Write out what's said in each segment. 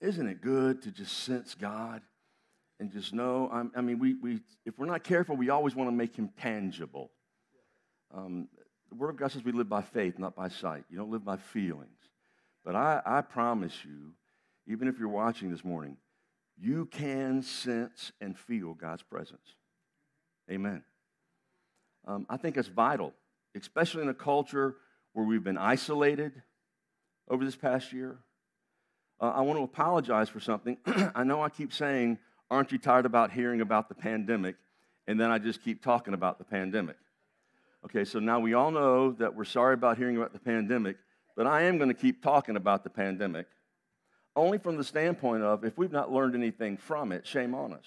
Isn't it good to just sense God and just know? I'm, i mean, we, we, if we're not careful, we always want to make him tangible. Um, the Word of God says we live by faith, not by sight. You don't live by feelings. But I, I promise you, even if you're watching this morning, you can sense and feel God's presence. Amen. Um, I think it's vital, especially in a culture where we've been isolated over this past year. Uh, I want to apologize for something. I know I keep saying, Aren't you tired about hearing about the pandemic? And then I just keep talking about the pandemic. Okay, so now we all know that we're sorry about hearing about the pandemic, but I am going to keep talking about the pandemic only from the standpoint of if we've not learned anything from it, shame on us.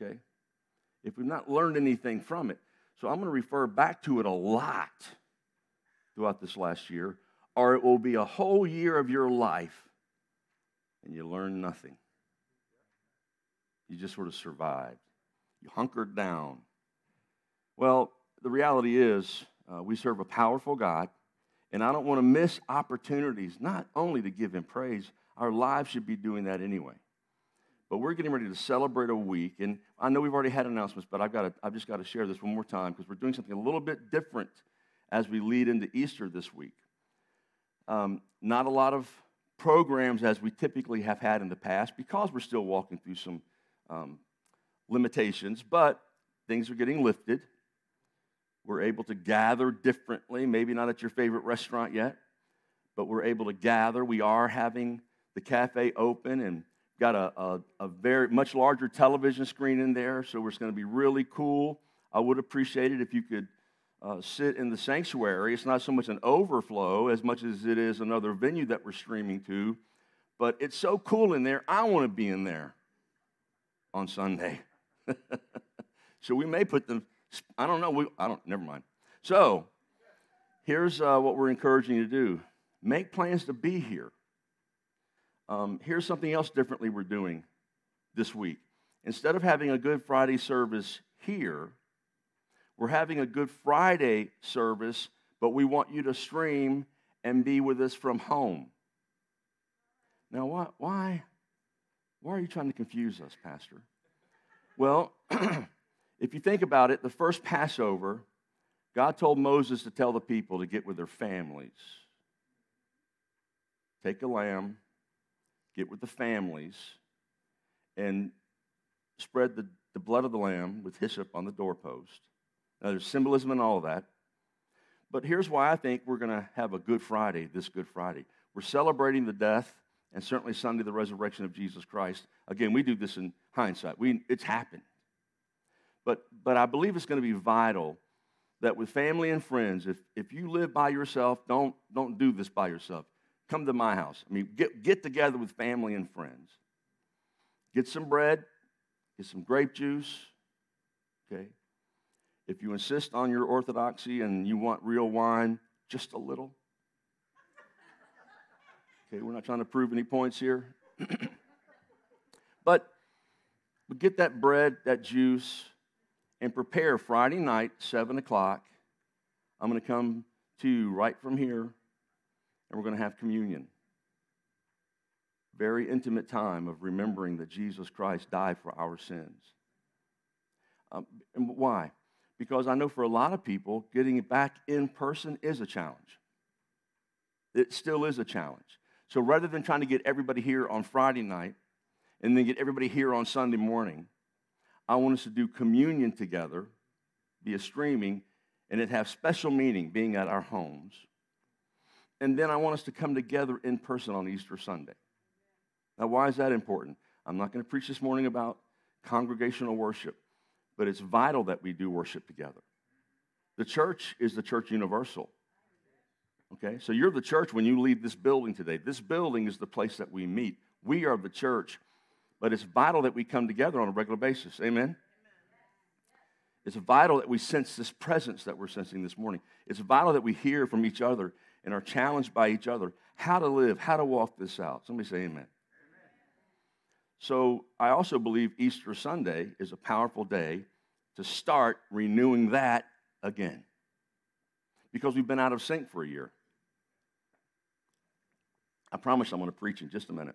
Okay? If we've not learned anything from it. So I'm going to refer back to it a lot throughout this last year, or it will be a whole year of your life and you learn nothing. You just sort of survived. You hunkered down. Well, the reality is, uh, we serve a powerful God and I don't want to miss opportunities, not only to give him praise, our lives should be doing that anyway. But we're getting ready to celebrate a week, and I know we've already had announcements, but I've, got to, I've just got to share this one more time because we're doing something a little bit different as we lead into Easter this week. Um, not a lot of programs as we typically have had in the past because we're still walking through some um, limitations, but things are getting lifted. We're able to gather differently, maybe not at your favorite restaurant yet, but we're able to gather. We are having the cafe open and got a, a, a very much larger television screen in there, so it's going to be really cool. I would appreciate it if you could uh, sit in the sanctuary. It's not so much an overflow as much as it is another venue that we're streaming to, but it's so cool in there. I want to be in there on Sunday. so we may put the I don't know. We, I don't, never mind. So, here's uh, what we're encouraging you to do make plans to be here. Um, here's something else differently we're doing this week. Instead of having a Good Friday service here, we're having a Good Friday service, but we want you to stream and be with us from home. Now, why, why, why are you trying to confuse us, Pastor? Well, If you think about it, the first Passover, God told Moses to tell the people to get with their families. Take a lamb, get with the families, and spread the, the blood of the lamb with hyssop on the doorpost. Now, there's symbolism in all of that. But here's why I think we're going to have a Good Friday, this Good Friday. We're celebrating the death and certainly Sunday, the resurrection of Jesus Christ. Again, we do this in hindsight. We, it's happened. But, but I believe it's going to be vital that with family and friends, if, if you live by yourself, don't, don't do this by yourself. Come to my house. I mean, get, get together with family and friends. Get some bread, get some grape juice, okay? If you insist on your orthodoxy and you want real wine, just a little. Okay, we're not trying to prove any points here. but, but get that bread, that juice, and prepare Friday night, 7 o'clock. I'm going to come to you right from here, and we're going to have communion. Very intimate time of remembering that Jesus Christ died for our sins. Um, and why? Because I know for a lot of people, getting back in person is a challenge. It still is a challenge. So rather than trying to get everybody here on Friday night and then get everybody here on Sunday morning, I want us to do communion together via streaming, and it have special meaning being at our homes. And then I want us to come together in person on Easter Sunday. Now, why is that important? I'm not going to preach this morning about congregational worship, but it's vital that we do worship together. The church is the church universal. Okay, so you're the church when you leave this building today. This building is the place that we meet. We are the church, but it's vital that we come together on a regular basis. Amen? It's vital that we sense this presence that we're sensing this morning. It's vital that we hear from each other and are challenged by each other how to live, how to walk this out. Somebody say amen. So, I also believe Easter Sunday is a powerful day to start renewing that again because we've been out of sync for a year. I promise I'm going to preach in just a minute.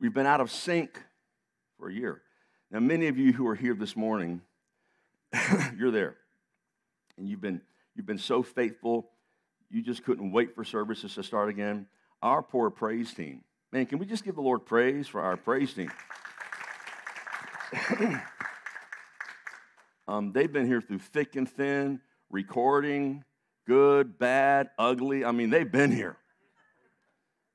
We've been out of sync for a year. Now, many of you who are here this morning, you're there. And you've been, you've been so faithful, you just couldn't wait for services to start again. Our poor praise team. Man, can we just give the Lord praise for our praise team? um, they've been here through thick and thin, recording, good, bad, ugly. I mean, they've been here.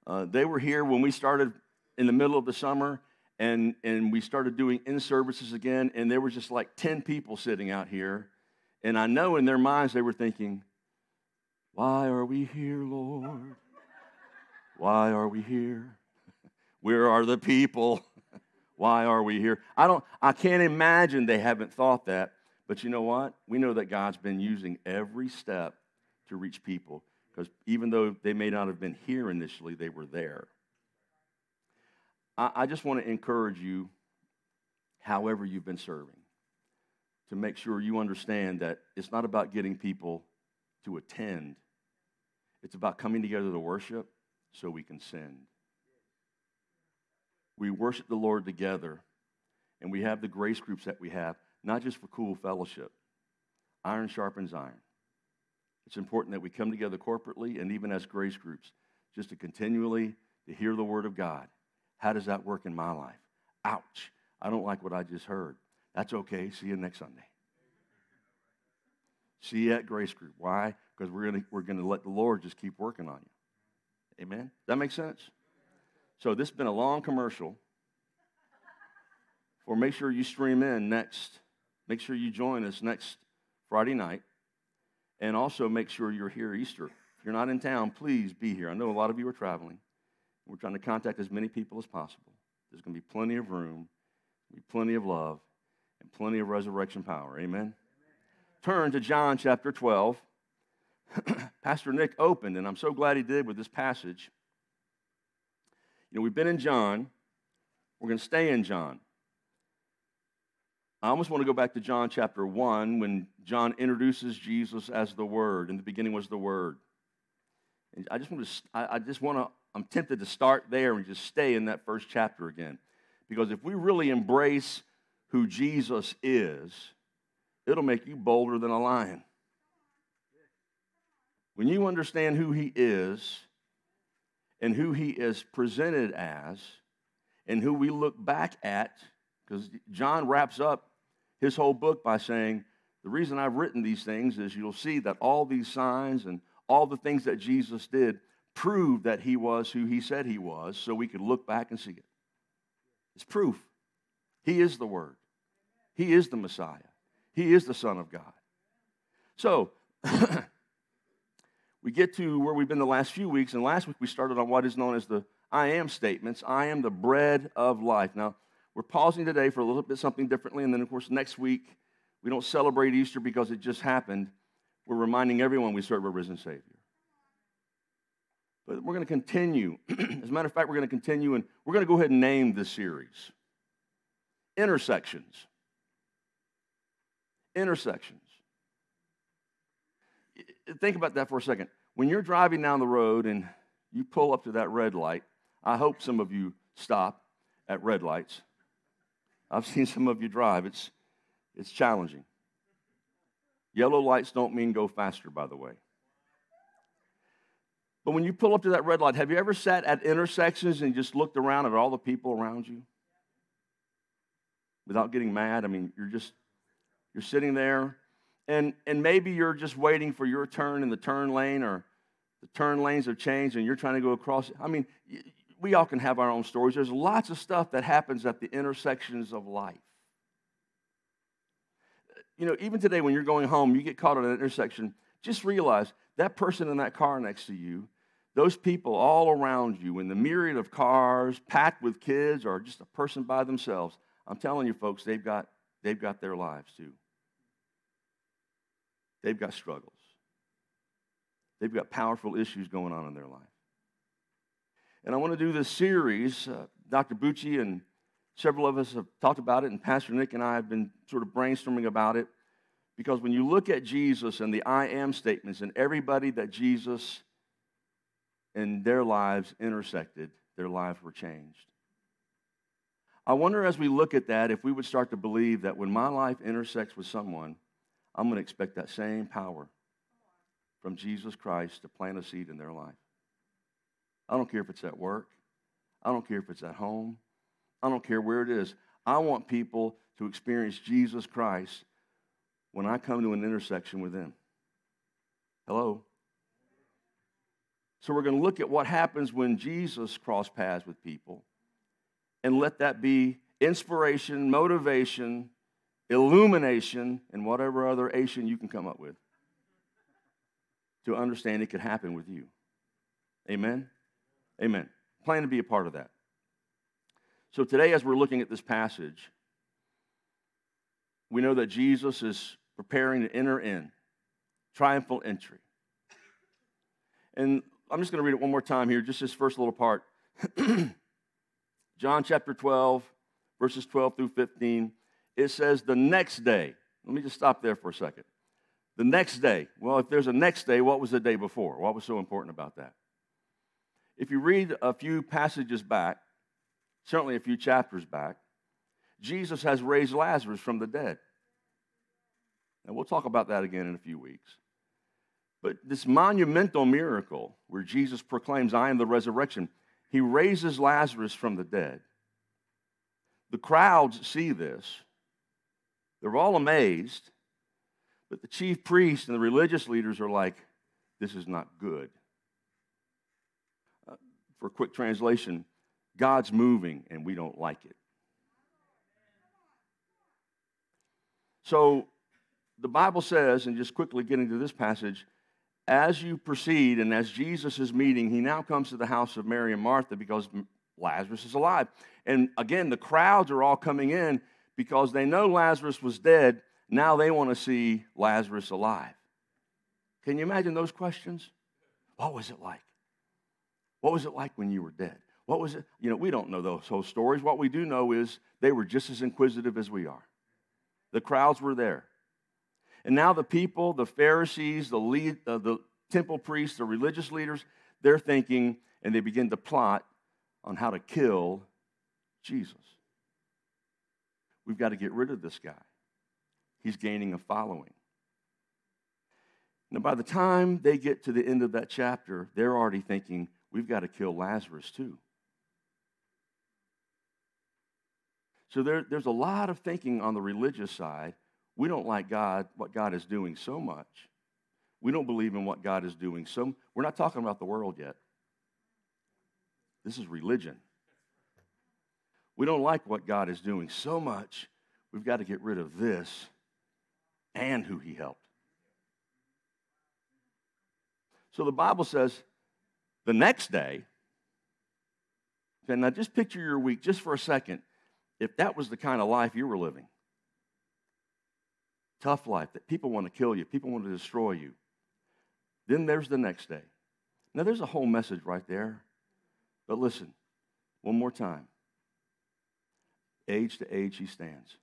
Uh, they were here when we started in the middle of the summer, and, and we started doing in services again, and there were just like 10 people sitting out here. And I know in their minds they were thinking, Why are we here, Lord? Why are we here? Where are the people? Why are we here? I don't I can't imagine they haven't thought that. But you know what? We know that God's been using every step to reach people because even though they may not have been here initially, they were there. I, I just want to encourage you, however, you've been serving, to make sure you understand that it's not about getting people to attend, it's about coming together to worship so we can send. We worship the Lord together, and we have the grace groups that we have, not just for cool fellowship. Iron sharpens iron. It's important that we come together corporately and even as grace groups, just to continually to hear the word of God how does that work in my life? Ouch. I don't like what I just heard. That's okay. See you next Sunday. See you at Grace Group. Why? Because we're going we're gonna let the Lord just keep working on you. Amen? That make sense? So this has been a long commercial. For make sure you stream in next. Make sure you join us next Friday night. And also make sure you're here Easter. If you're not in town, please be here. I know a lot of you are traveling. We're trying to contact as many people as possible. There's going to be plenty of room, be plenty of love, and plenty of resurrection power. Amen? Amen. Turn to John chapter 12. Pastor Nick opened, and I'm so glad he did with this passage. You know, we've been in John. We're going to stay in John. I almost want to go back to John chapter 1 when John introduces Jesus as the Word. In the beginning was the Word. And I just want to, I just want to I'm tempted to start there and just stay in that first chapter again. Because if we really embrace who Jesus is, it'll make you bolder than a lion. When you understand who he is and who he is presented as and who we look back at, because John wraps up his whole book by saying, The reason I've written these things is you'll see that all these signs and all the things that Jesus did prove that he was who he said he was so we could look back and see it. It's proof. He is the Word, He is the Messiah, He is the Son of God. So, we get to where we've been the last few weeks, and last week we started on what is known as the I am statements. I am the bread of life. Now, we're pausing today for a little bit something differently, and then, of course, next week we don't celebrate Easter because it just happened. We're reminding everyone we serve a risen Savior. But we're going to continue. As a matter of fact, we're going to continue and we're going to go ahead and name this series Intersections. Intersections. Think about that for a second. When you're driving down the road and you pull up to that red light, I hope some of you stop at red lights. I've seen some of you drive. It's, it's challenging. Yellow lights don't mean go faster, by the way. But when you pull up to that red light, have you ever sat at intersections and just looked around at all the people around you? Without getting mad? I mean, you're just, you're sitting there, and, and maybe you're just waiting for your turn in the turn lane, or the turn lanes have changed and you're trying to go across. I mean, we all can have our own stories. There's lots of stuff that happens at the intersections of life. You know, even today when you're going home, you get caught at an intersection, just realize that person in that car next to you those people all around you, in the myriad of cars packed with kids or just a person by themselves, I'm telling you, folks, they've got, they've got their lives too. They've got struggles. They've got powerful issues going on in their life. And I want to do this series. Uh, Dr. Bucci and several of us have talked about it, and Pastor Nick and I have been sort of brainstorming about it. Because when you look at Jesus and the I am statements and everybody that Jesus and their lives intersected, their lives were changed. I wonder as we look at that if we would start to believe that when my life intersects with someone, I'm going to expect that same power from Jesus Christ to plant a seed in their life. I don't care if it's at work, I don't care if it's at home, I don't care where it is. I want people to experience Jesus Christ when I come to an intersection with them. Hello? So we're going to look at what happens when Jesus crossed paths with people and let that be inspiration, motivation, illumination, and whatever other Asian you can come up with to understand it could happen with you. Amen? Amen. Plan to be a part of that. So today, as we're looking at this passage, we know that Jesus is preparing to enter in, triumphal entry. And I'm just going to read it one more time here, just this first little part. John chapter 12, verses 12 through 15. It says, The next day, let me just stop there for a second. The next day, well, if there's a next day, what was the day before? What was so important about that? If you read a few passages back, certainly a few chapters back, Jesus has raised Lazarus from the dead. And we'll talk about that again in a few weeks. But this monumental miracle where Jesus proclaims, I am the resurrection, he raises Lazarus from the dead. The crowds see this. They're all amazed. But the chief priests and the religious leaders are like, this is not good. Uh, for a quick translation, God's moving and we don't like it. So the Bible says, and just quickly getting to this passage, as you proceed and as Jesus is meeting, he now comes to the house of Mary and Martha because Lazarus is alive. And again, the crowds are all coming in because they know Lazarus was dead. Now they want to see Lazarus alive. Can you imagine those questions? What was it like? What was it like when you were dead? What was it? You know, we don't know those whole stories. What we do know is they were just as inquisitive as we are. The crowds were there. And now the people, the Pharisees, the, lead, uh, the temple priests, the religious leaders, they're thinking and they begin to plot on how to kill Jesus. We've got to get rid of this guy. He's gaining a following. Now, by the time they get to the end of that chapter, they're already thinking, we've got to kill Lazarus too. So there, there's a lot of thinking on the religious side we don't like God, what God is doing so much. We don't believe in what God is doing. So we're not talking about the world yet. This is religion. We don't like what God is doing so much. We've got to get rid of this and who he helped. So the Bible says the next day, okay, now just picture your week just for a second. If that was the kind of life you were living, tough life, that people want to kill you, people want to destroy you. Then there's the next day. Now, there's a whole message right there. But listen, one more time. Age to age, he stands.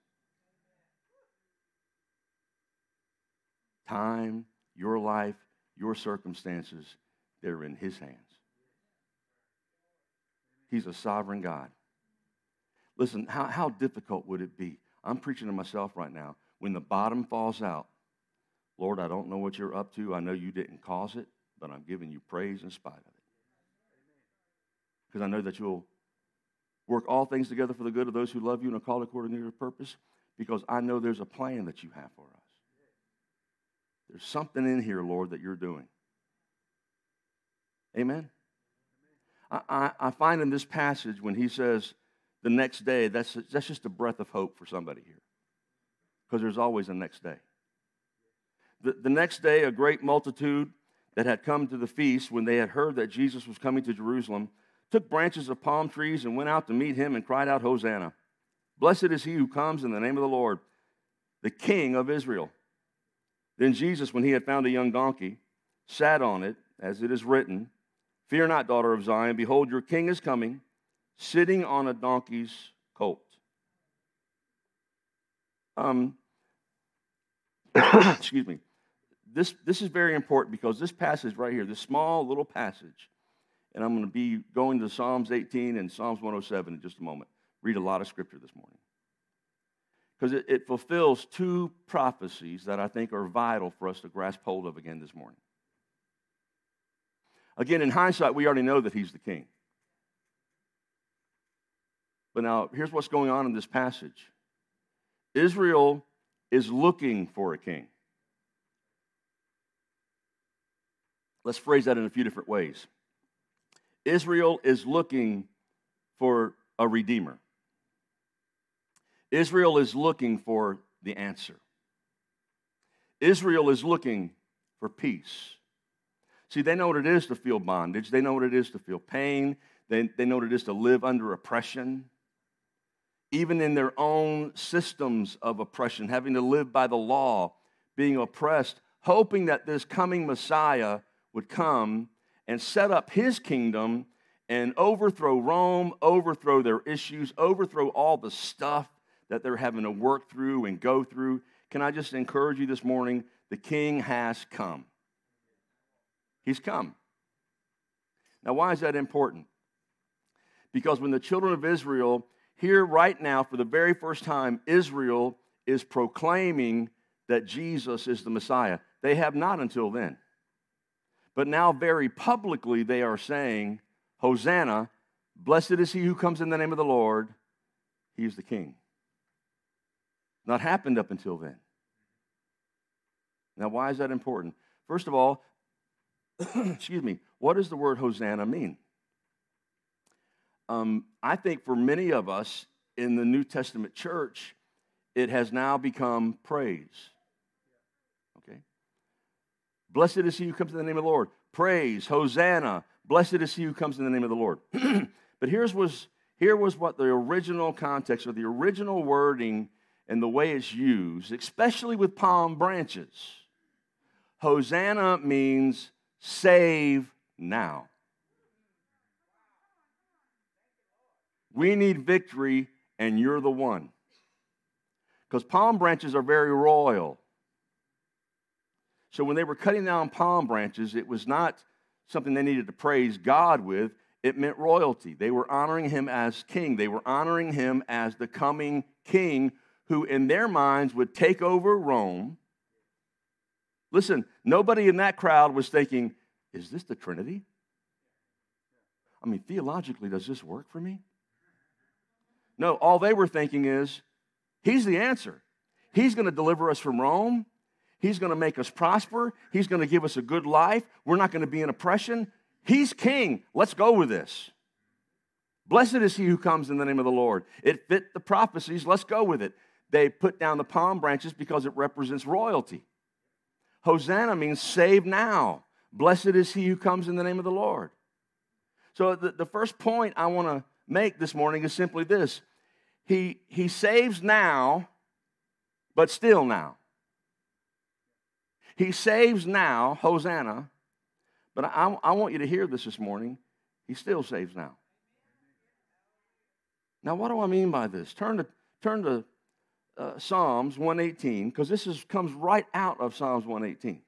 Time, your life, your circumstances, they're in his hands. He's a sovereign God. Listen, how, how difficult would it be? I'm preaching to myself right now when the bottom falls out, Lord, I don't know what you're up to. I know you didn't cause it, but I'm giving you praise in spite of it. Because I know that you'll work all things together for the good of those who love you and are called according to your purpose, because I know there's a plan that you have for us. There's something in here, Lord, that you're doing. Amen? I, I, find in this passage when he says the next day, that's, that's just a breath of hope for somebody here because there's always a next day. The, the next day, a great multitude, that had come to the feast, when they had heard that Jesus was coming to Jerusalem, took branches of palm trees and went out to meet him and cried out, Hosanna! Blessed is he who comes in the name of the Lord, the King of Israel. Then Jesus, when he had found a young donkey, sat on it, as it is written, Fear not, daughter of Zion, behold, your king is coming, sitting on a donkey's colt. Um, excuse me. This, this is very important because this passage right here, this small little passage, and I'm going to be going to Psalms 18 and Psalms 107 in just a moment. Read a lot of scripture this morning. Because it, it fulfills two prophecies that I think are vital for us to grasp hold of again this morning. Again, in hindsight, we already know that he's the king. But now, here's what's going on in this passage Israel is looking for a king. Let's phrase that in a few different ways. Israel is looking for a redeemer. Israel is looking for the answer. Israel is looking for peace. See, they know what it is to feel bondage. They know what it is to feel pain. They, they know what it is to live under oppression. Even in their own systems of oppression, having to live by the law, being oppressed, hoping that this coming Messiah would come and set up his kingdom and overthrow Rome, overthrow their issues, overthrow all the stuff that they're having to work through and go through. Can I just encourage you this morning? The king has come. He's come. Now, why is that important? Because when the children of Israel, here right now, for the very first time, Israel is proclaiming that Jesus is the Messiah. They have not until then. But now, very publicly, they are saying, Hosanna, blessed is he who comes in the name of the Lord. He is the king. Not happened up until then. Now, why is that important? First of all, excuse me, what does the word Hosanna mean? Um, I think for many of us in the New Testament church, it has now become praise. Blessed is he who comes in the name of the Lord. Praise, Hosanna. Blessed is he who comes in the name of the Lord. but here's was, here was what the original context or the original wording and the way it's used, especially with palm branches. Hosanna means save now. We need victory, and you're the one. Because palm branches are very royal. So when they were cutting down palm branches, it was not something they needed to praise God with. It meant royalty. They were honoring him as king. They were honoring him as the coming king who, in their minds, would take over Rome Listen, nobody in that crowd was thinking, is this the Trinity? I mean, theologically, does this work for me? No, all they were thinking is, He's the answer. He's going to deliver us from Rome. He's going to make us prosper. He's going to give us a good life. We're not going to be in oppression. He's king. Let's go with this. Blessed is he who comes in the name of the Lord. It fit the prophecies. Let's go with it. They put down the palm branches because it represents royalty. Hosanna means save now. Blessed is he who comes in the name of the Lord. So, the, the first point I want to make this morning is simply this he, he saves now, but still now. He saves now, Hosanna, but I, I want you to hear this this morning. He still saves now. Now, what do I mean by this? Turn to, turn to uh, Psalms 118 because this is, comes right out of Psalms 118.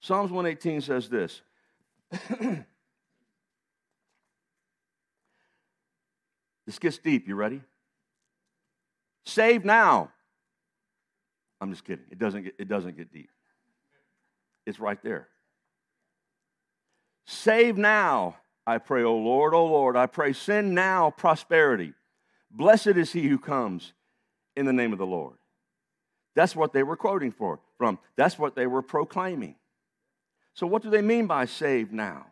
Psalms 118 says this. this gets deep. You ready? Save now. I'm just kidding. It doesn't get, it doesn't get deep. It's right there. Save now, I pray, O Lord, O Lord. I pray, send now prosperity. Blessed is he who comes in the name of the Lord. That's what they were quoting for from. That's what they were proclaiming. So what do they mean by save now?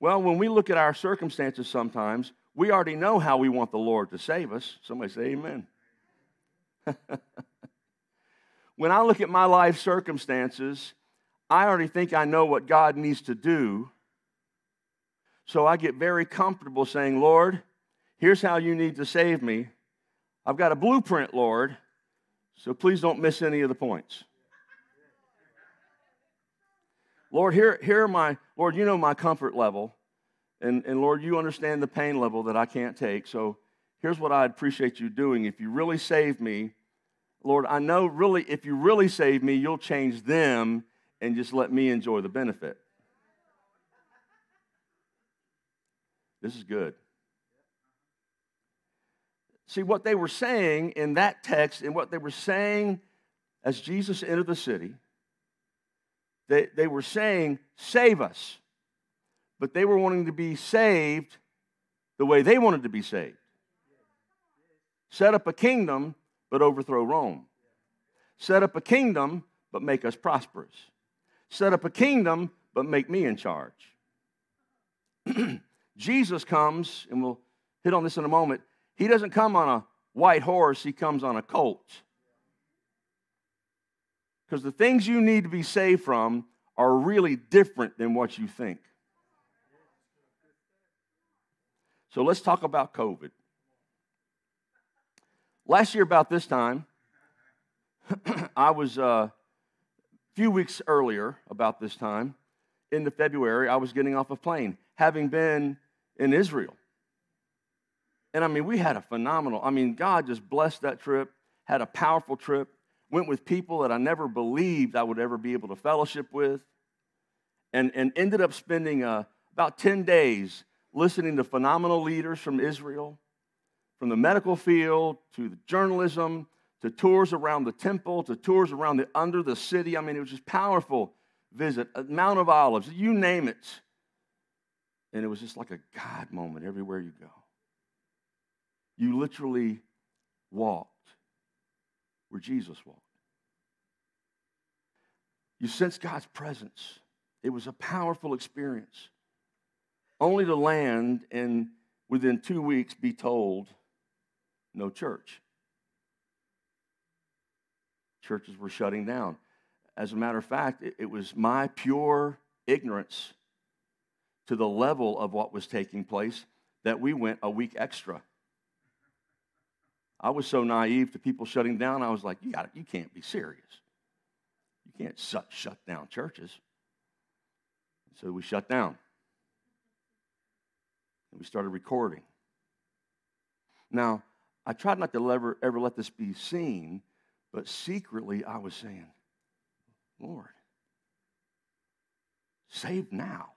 Well, when we look at our circumstances sometimes, we already know how we want the Lord to save us. Somebody say amen. when I look at my life circumstances, I already think I know what God needs to do. So I get very comfortable saying, Lord, here's how you need to save me. I've got a blueprint, Lord, so please don't miss any of the points. Lord, here, here are my, Lord, you know my comfort level. And, and Lord, you understand the pain level that I can't take. So here's what I'd appreciate you doing. If you really save me, Lord, I know really, if you really save me, you'll change them and just let me enjoy the benefit. This is good. See, what they were saying in that text and what they were saying as Jesus entered the city, they, they were saying, Save us. But they were wanting to be saved the way they wanted to be saved. Set up a kingdom, but overthrow Rome. Set up a kingdom, but make us prosperous. Set up a kingdom, but make me in charge. Jesus comes, and we'll hit on this in a moment. He doesn't come on a white horse, he comes on a colt. Because the things you need to be saved from are really different than what you think. So let's talk about COVID. Last year, about this time, I was uh, a few weeks earlier, about this time, into February, I was getting off a plane, having been in Israel. And I mean, we had a phenomenal, I mean, God just blessed that trip, had a powerful trip, went with people that I never believed I would ever be able to fellowship with, and, and ended up spending uh, about 10 days listening to phenomenal leaders from Israel, from the medical field to the journalism to tours around the temple to tours around the under the city. I mean, it was just powerful visit. Mount of Olives, you name it. And it was just like a God moment everywhere you go. You literally walked where Jesus walked. You sense God's presence. It was a powerful experience. Only to land and within two weeks be told, no church. Churches were shutting down. As a matter of fact, it, it was my pure ignorance to the level of what was taking place that we went a week extra. I was so naive to people shutting down, I was like, you, got you can't be serious. You can't shut down churches. So we shut down. And we started recording. Now, I tried not to ever, ever let this be seen, but secretly I was saying, Lord, save now.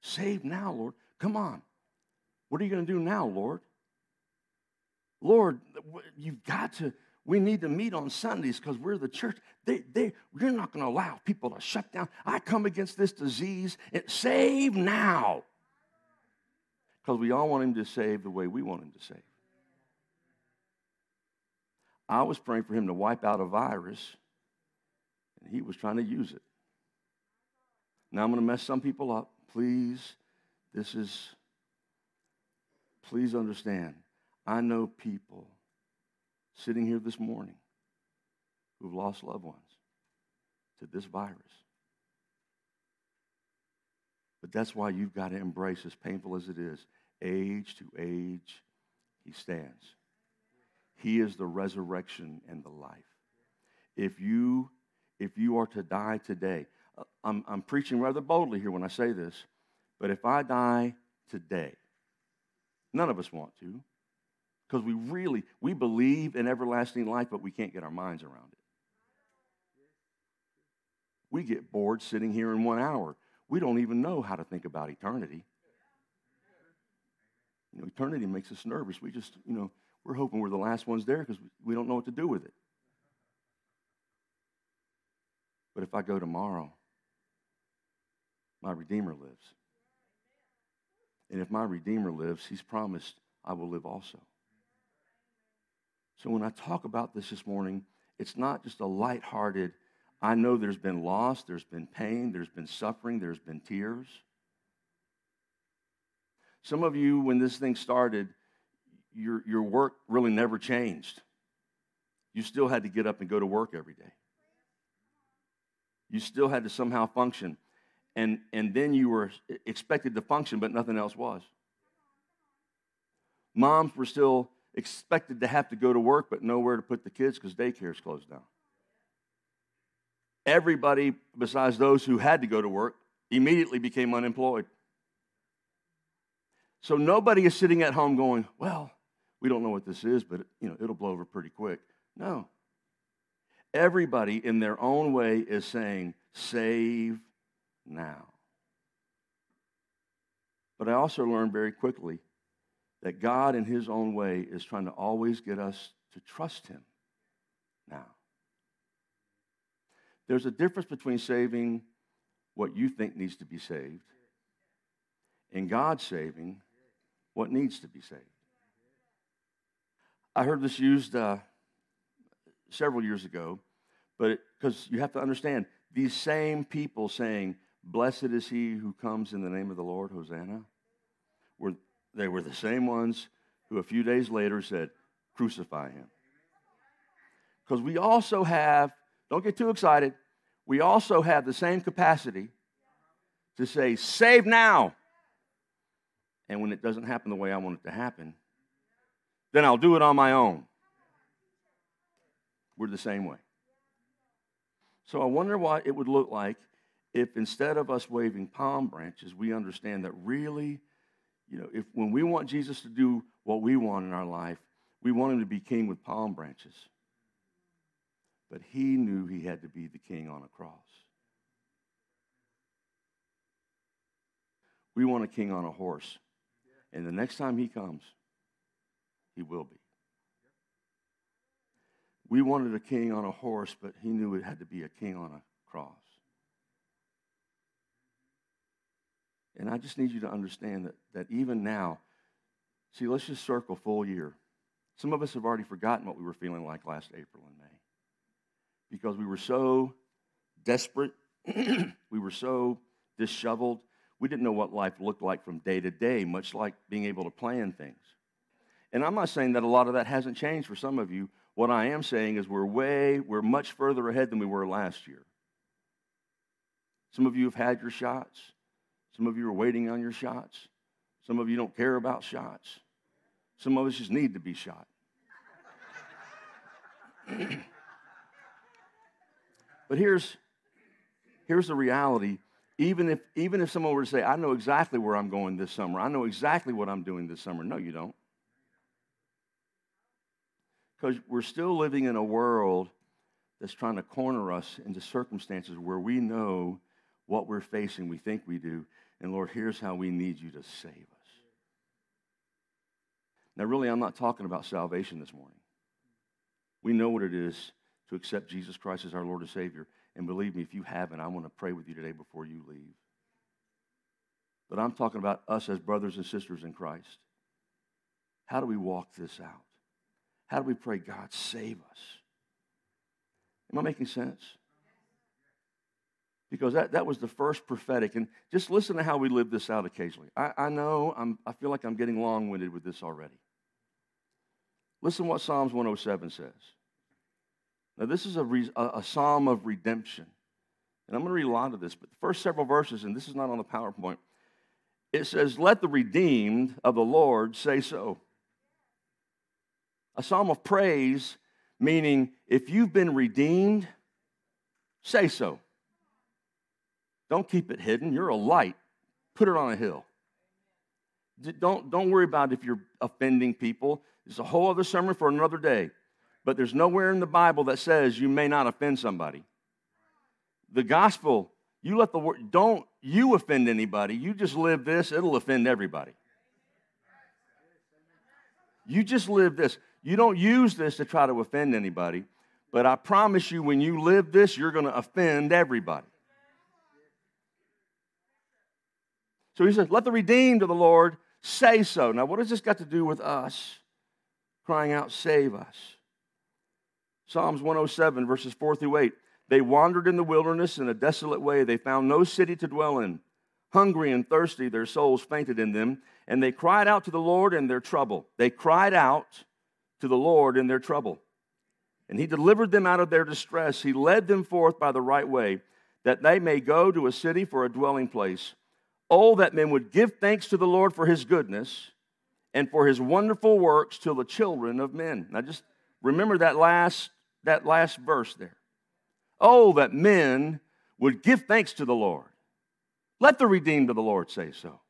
Save now, Lord. Come on. What are you going to do now, Lord? Lord, you've got to, we need to meet on Sundays because we're the church. They, they, you're not going to allow people to shut down. I come against this disease. It, save now. Because we all want him to save the way we want him to save. I was praying for him to wipe out a virus, and he was trying to use it. Now I'm going to mess some people up. Please, this is, please understand. I know people sitting here this morning who've lost loved ones to this virus. But that's why you've got to embrace, as painful as it is, age to age, he stands. He is the resurrection and the life. If you, if you are to die today, uh, I'm, I'm preaching rather boldly here when I say this, but if I die today, none of us want to, because we really, we believe in everlasting life, but we can't get our minds around it. We get bored sitting here in one hour. We don't even know how to think about eternity. You know, eternity makes us nervous. We just, you know, we're hoping we're the last ones there because we don't know what to do with it. But if I go tomorrow, my Redeemer lives. And if my Redeemer lives, He's promised I will live also. So when I talk about this this morning, it's not just a light-hearted, I know there's been loss, there's been pain, there's been suffering, there's been tears. Some of you, when this thing started, your, your work really never changed. You still had to get up and go to work every day. you still had to somehow function. And, and then you were expected to function, but nothing else was. Moms were still expected to have to go to work, but nowhere to put the kids because daycare's closed down. Everybody, besides those who had to go to work, immediately became unemployed. So nobody is sitting at home going, well, we don't know what this is, but you know, it'll blow over pretty quick. No. Everybody in their own way is saying, save now. But I also learned very quickly that God, in His own way, is trying to always get us to trust Him now. There's a difference between saving what you think needs to be saved and God saving what needs to be saved. I heard this used uh, several years ago, but because you have to understand, these same people saying, Blessed is he who comes in the name of the Lord, Hosanna, were they were the same ones who a few days later said, Crucify him. Because we also have, don't get too excited, we also have the same capacity to say, Save now. And when it doesn't happen the way I want it to happen, then I'll do it on my own. We're the same way. So I wonder what it would look like if instead of us waving palm branches, we understand that really you know, if when we want Jesus to do what we want in our life, we want him to be king with palm branches. But he knew he had to be the king on a cross. We want a king on a horse. And the next time he comes, he will be. We wanted a king on a horse, but he knew it had to be a king on a cross. And I just need you to understand that, that even now, see, let's just circle full year. Some of us have already forgotten what we were feeling like last April and May because we were so desperate, we were so disheveled, we didn't know what life looked like from day to day, much like being able to plan things. And I'm not saying that a lot of that hasn't changed for some of you. What I am saying is we're way, we're much further ahead than we were last year. Some of you have had your shots. Some of you are waiting on your shots. Some of you don't care about shots. Some of us just need to be shot. but here's, here's the reality. Even if, even if someone were to say, I know exactly where I'm going this summer, I know exactly what I'm doing this summer. No, you don't. Because we're still living in a world that's trying to corner us into circumstances where we know what we're facing, we think we do, and Lord, here's how we need you to save us. Now, really, I'm not talking about salvation this morning. We know what it is to accept Jesus Christ as our Lord and Savior. And believe me, if you haven't, I want to pray with you today before you leave. But I'm talking about us as brothers and sisters in Christ. How do we walk this out? How do we pray, God, save us? Am I making sense? because that, that was the first prophetic. And just listen to how we live this out occasionally. I, I know I'm, I feel like I'm getting long winded with this already. Listen what Psalms 107 says. Now, this is a, re, a, a psalm of redemption. And I'm going to read a lot of this, but the first several verses, and this is not on the PowerPoint, it says, Let the redeemed of the Lord say so. A psalm of praise, meaning if you've been redeemed, say so. Don't keep it hidden. You're a light. Put it on a hill. Don't, don't worry about if you're offending people. It's a whole other sermon for another day. But there's nowhere in the Bible that says you may not offend somebody. The gospel, you let the word, don't you offend anybody. You just live this, it'll offend everybody. You just live this. You don't use this to try to offend anybody. But I promise you, when you live this, you're going to offend everybody. So he says, Let the redeemed of the Lord say so. Now, what has this got to do with us crying out, Save us? Psalms 107, verses 4 through 8. They wandered in the wilderness in a desolate way. They found no city to dwell in. Hungry and thirsty, their souls fainted in them, and they cried out to the Lord in their trouble. They cried out to the Lord in their trouble. And he delivered them out of their distress. He led them forth by the right way that they may go to a city for a dwelling place. Oh, that men would give thanks to the Lord for his goodness and for his wonderful works to the children of men. Now just remember that last, that last verse there. Oh, that men would give thanks to the Lord. Let the redeemed of the Lord say so.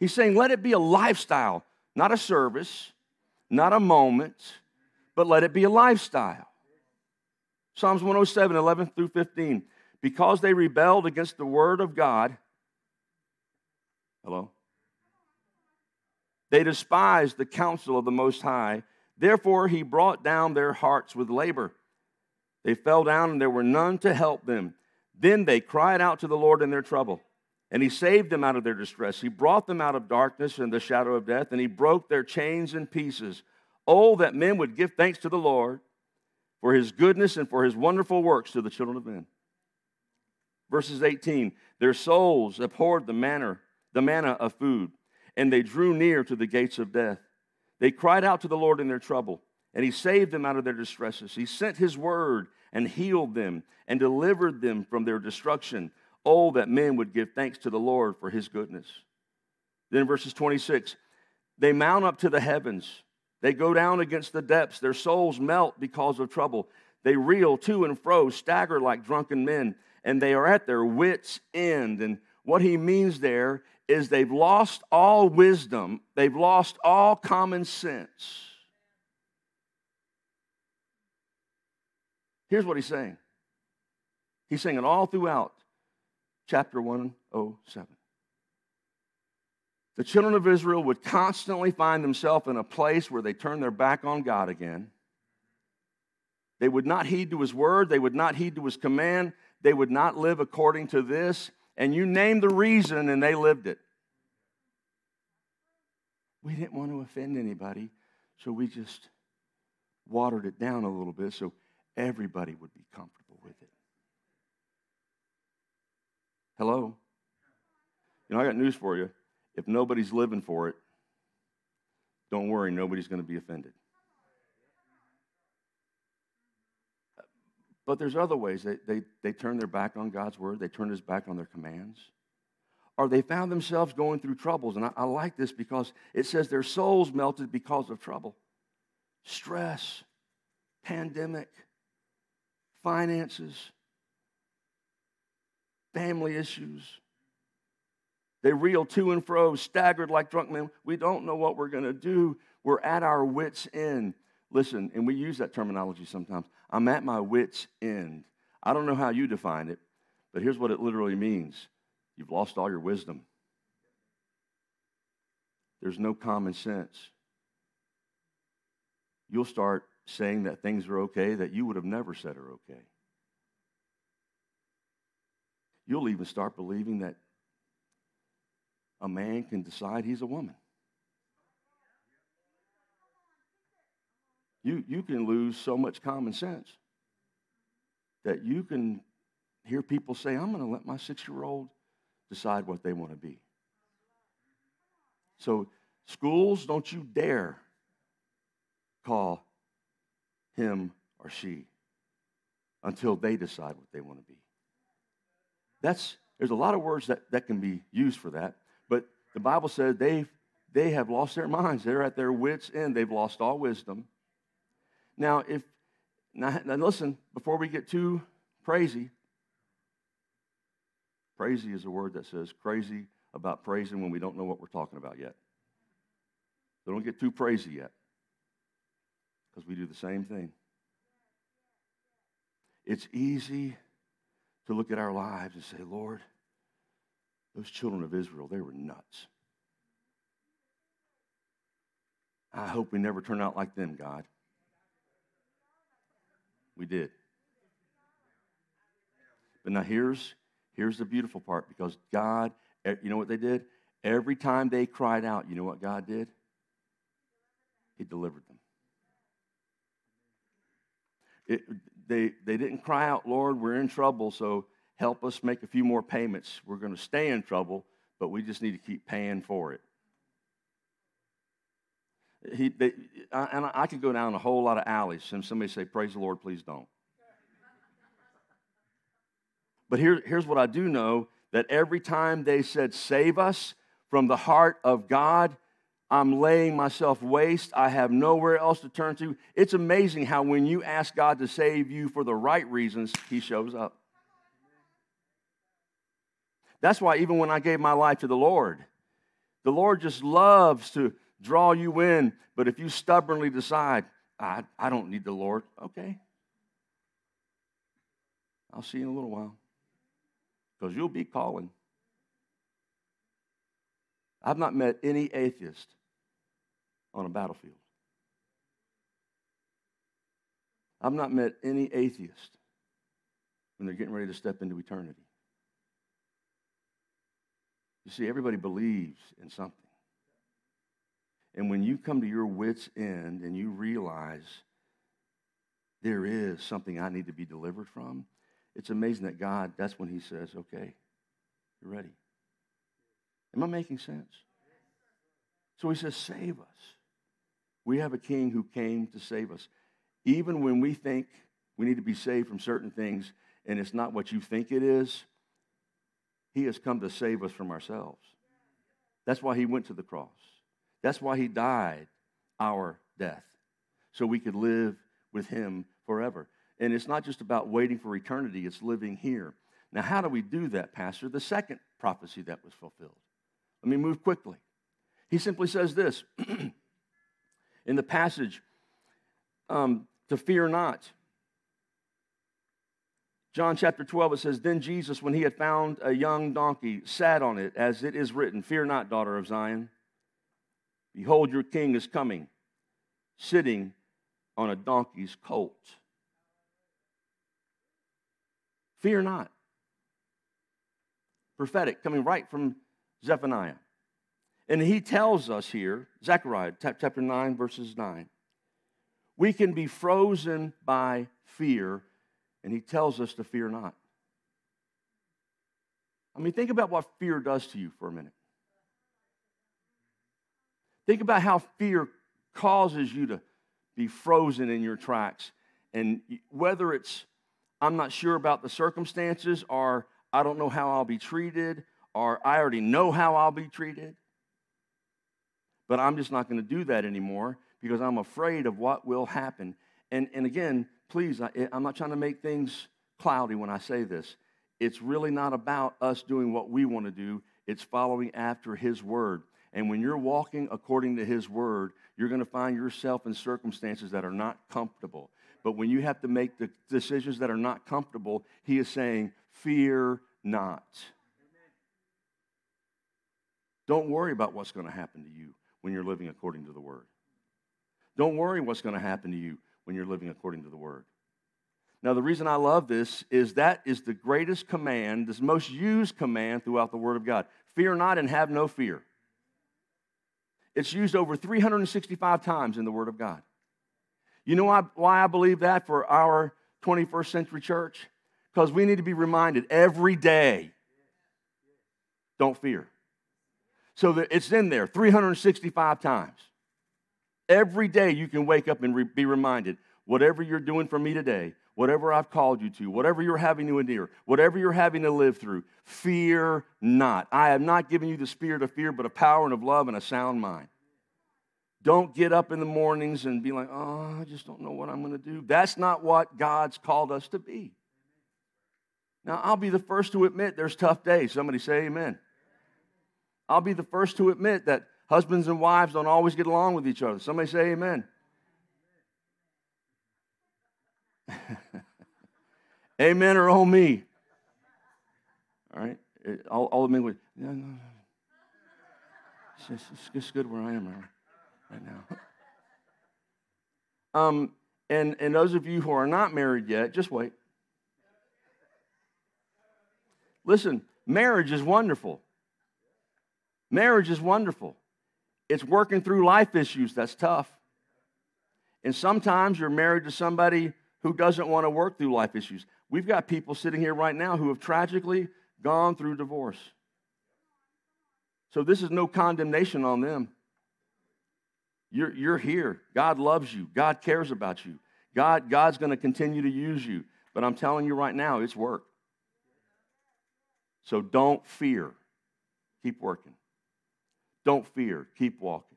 He's saying, let it be a lifestyle, not a service, not a moment, but let it be a lifestyle. Psalms 107, 11 through 15. Because they rebelled against the word of God, hello? They despised the counsel of the Most High. Therefore, he brought down their hearts with labor. They fell down, and there were none to help them. Then they cried out to the Lord in their trouble, and he saved them out of their distress. He brought them out of darkness and the shadow of death, and he broke their chains in pieces. Oh, that men would give thanks to the Lord for his goodness and for his wonderful works to the children of men. Verses 18 Their souls abhorred the manner, the manna of food, and they drew near to the gates of death. They cried out to the Lord in their trouble, and he saved them out of their distresses. He sent his word and healed them and delivered them from their destruction. Oh, that men would give thanks to the Lord for his goodness. Then verses 26 They mount up to the heavens. They go down against the depths. Their souls melt because of trouble. They reel to and fro, stagger like drunken men, and they are at their wits' end. And what he means there is they've lost all wisdom, they've lost all common sense. Here's what he's saying he's saying it all throughout chapter 107 the children of Israel would constantly find themselves in a place where they turn their back on God again. They would not heed to his word, they would not heed to his command, they would not live according to this. And you name the reason, and they lived it. We didn't want to offend anybody, so we just watered it down a little bit so everybody would be comfortable with it. Hello? You know, I got news for you. If nobody's living for it, don't worry, nobody's going to be offended. But there's other ways. They, they, they turn their back on God's word, they turn his back on their commands. Or they found themselves going through troubles. And I, I like this because it says their souls melted because of trouble. Stress, pandemic, finances, family issues they reel to and fro, staggered like drunk men. We don't know what we're going to do. We're at our wits' end. Listen, and we use that terminology sometimes. I'm at my wits' end. I don't know how you define it, but here's what it literally means you've lost all your wisdom. There's no common sense. You'll start saying that things are okay that you would have never said are okay. You'll even start believing that a man can decide he's a woman. You, you can lose so much common sense that you can hear people say, I'm going to let my six year old decide what they want to be. So, schools, don't you dare call him or she until they decide what they want to be. That's, there's a lot of words that, that can be used for that. But the Bible says they they have lost their minds. They're at their wits' end. They've lost all wisdom. Now, if now, now listen, before we get too crazy, crazy is a word that says crazy about praising when we don't know what we're talking about yet. So don't get too crazy yet, because we do the same thing. It's easy to look at our lives and say, Lord, those children of Israel, they were nuts. I hope we never turn out like them, God. We did. But now here's, here's the beautiful part because God, you know what they did? Every time they cried out, you know what God did? He delivered them. It, they, they didn't cry out, Lord, we're in trouble, so help us make a few more payments. We're going to stay in trouble, but we just need to keep paying for it. He, they, I, and I could go down a whole lot of alleys and somebody say, Praise the Lord, please don't. But here, here's what I do know that every time they said, Save us from the heart of God, I'm laying myself waste. I have nowhere else to turn to. It's amazing how when you ask God to save you for the right reasons, He shows up. That's why even when I gave my life to the Lord, the Lord just loves to draw you in. But if you stubbornly decide, I, I don't need the Lord, okay. I'll see you in a little while because you'll be calling. I've not met any atheist on a battlefield. I've not met any atheist when they're getting ready to step into eternity. You see, everybody believes in something. And when you come to your wits' end and you realize there is something I need to be delivered from, it's amazing that God, that's when He says, okay, you're ready. Am I making sense? So He says, save us. We have a king who came to save us. Even when we think we need to be saved from certain things and it's not what you think it is, he has come to save us from ourselves. That's why he went to the cross. That's why he died our death, so we could live with him forever. And it's not just about waiting for eternity, it's living here. Now, how do we do that, Pastor? The second prophecy that was fulfilled. Let me move quickly. He simply says this in the passage um, to fear not. John chapter 12, it says, Then Jesus, when he had found a young donkey, sat on it, as it is written, Fear not, daughter of Zion. Behold, your king is coming, sitting on a donkey's colt. Fear not. Prophetic, coming right from Zephaniah. And he tells us here, Zechariah chapter 9, verses 9, we can be frozen by fear and he tells us to fear not. I mean, think about what fear does to you for a minute. Think about how fear causes you to be frozen in your tracks. And whether it's, I'm not sure about the circumstances, or I don't know how I'll be treated, or I already know how I'll be treated, but I'm just not going to do that anymore because I'm afraid of what will happen. And, and again, please, I, I'm not trying to make things cloudy when I say this. It's really not about us doing what we want to do, it's following after His Word. And when you're walking according to His Word, you're going to find yourself in circumstances that are not comfortable. But when you have to make the decisions that are not comfortable, He is saying, Fear not. Don't worry about what's going to happen to you when you're living according to the Word. Don't worry what's going to happen to you when you're living according to the word. Now, the reason I love this is that is the greatest command, the most used command throughout the Word of God. Fear not and have no fear. It's used over 365 times in the Word of God. You know why why I believe that for our 21st century church? Because we need to be reminded every day don't fear. So that it's in there 365 times. Every day you can wake up and re- be reminded whatever you're doing for me today, whatever I've called you to, whatever you're having to endure, whatever you're having to live through, fear not. I have not given you the spirit of fear, but of power and of love and a sound mind. Don't get up in the mornings and be like, oh, I just don't know what I'm going to do. That's not what God's called us to be. Now, I'll be the first to admit there's tough days. Somebody say amen. I'll be the first to admit that Husbands and wives don't always get along with each other. Somebody say amen. amen or oh me. All right? All, all the men would, no, no, no. It's, just, it's just good where I am right now. Um, and, and those of you who are not married yet, just wait. Listen, marriage is wonderful. Marriage is wonderful. It's working through life issues that's tough. And sometimes you're married to somebody who doesn't want to work through life issues. We've got people sitting here right now who have tragically gone through divorce. So this is no condemnation on them. You're, you're here. God loves you. God cares about you. God, God's going to continue to use you. But I'm telling you right now, it's work. So don't fear. Keep working. Don't fear. Keep walking.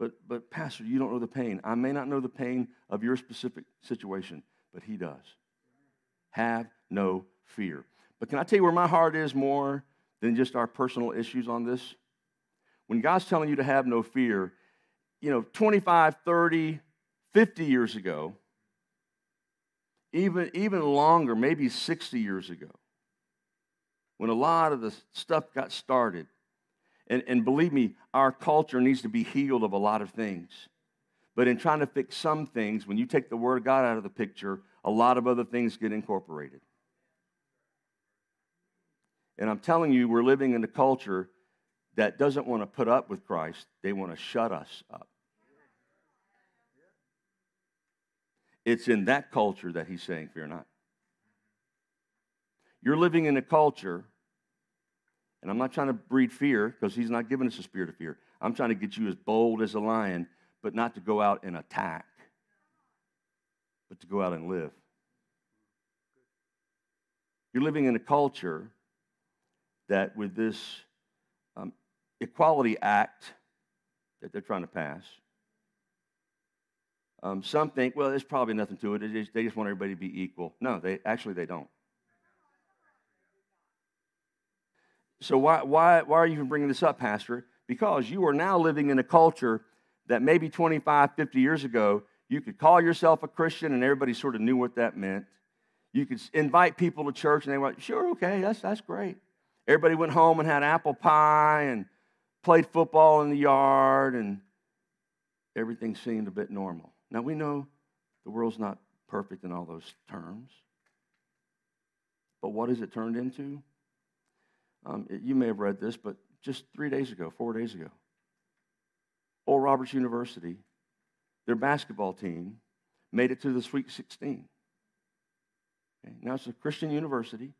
But, but, Pastor, you don't know the pain. I may not know the pain of your specific situation, but He does. Have no fear. But can I tell you where my heart is more than just our personal issues on this? When God's telling you to have no fear, you know, 25, 30, 50 years ago, even, even longer, maybe 60 years ago, when a lot of the stuff got started. And, and believe me, our culture needs to be healed of a lot of things. But in trying to fix some things, when you take the Word of God out of the picture, a lot of other things get incorporated. And I'm telling you, we're living in a culture that doesn't want to put up with Christ, they want to shut us up. It's in that culture that he's saying, Fear not. You're living in a culture, and I'm not trying to breed fear because he's not giving us a spirit of fear. I'm trying to get you as bold as a lion, but not to go out and attack, but to go out and live. You're living in a culture that, with this um, Equality Act that they're trying to pass, um, some think, well, there's probably nothing to it. Just, they just want everybody to be equal. No, they actually they don't. So why, why, why are you even bringing this up, Pastor? Because you are now living in a culture that maybe 25, 50 years ago, you could call yourself a Christian and everybody sort of knew what that meant. You could invite people to church and they went, sure, okay, that's, that's great. Everybody went home and had apple pie and played football in the yard and everything seemed a bit normal. Now we know the world's not perfect in all those terms. But what has it turned into? Um, it, you may have read this, but just three days ago, four days ago, Oral Roberts University, their basketball team made it to the Sweet 16. Okay? Now it's a Christian university,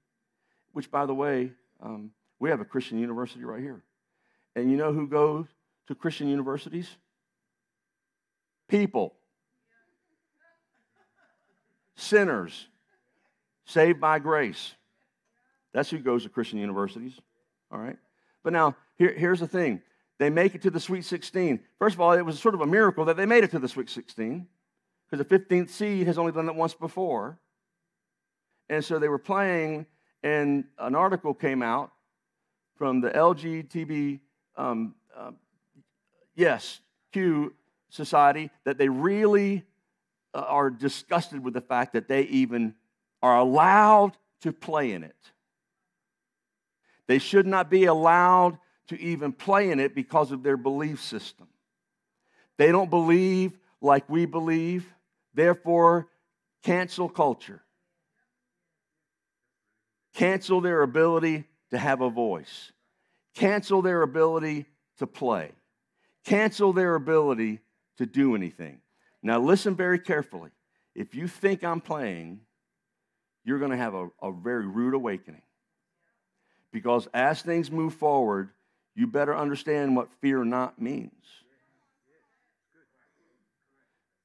which, by the way, um, we have a Christian university right here. And you know who goes to Christian universities? People sinners saved by grace. That's who goes to Christian universities. All right? But now, here, here's the thing they make it to the Sweet 16. First of all, it was sort of a miracle that they made it to the Sweet 16 because the 15th seed has only done it once before. And so they were playing, and an article came out from the LGTB, um, uh, yes, Q Society that they really uh, are disgusted with the fact that they even are allowed to play in it. They should not be allowed to even play in it because of their belief system. They don't believe like we believe, therefore, cancel culture. Cancel their ability to have a voice. Cancel their ability to play. Cancel their ability to do anything. Now, listen very carefully. If you think I'm playing, you're going to have a, a very rude awakening. Because as things move forward, you better understand what fear not means.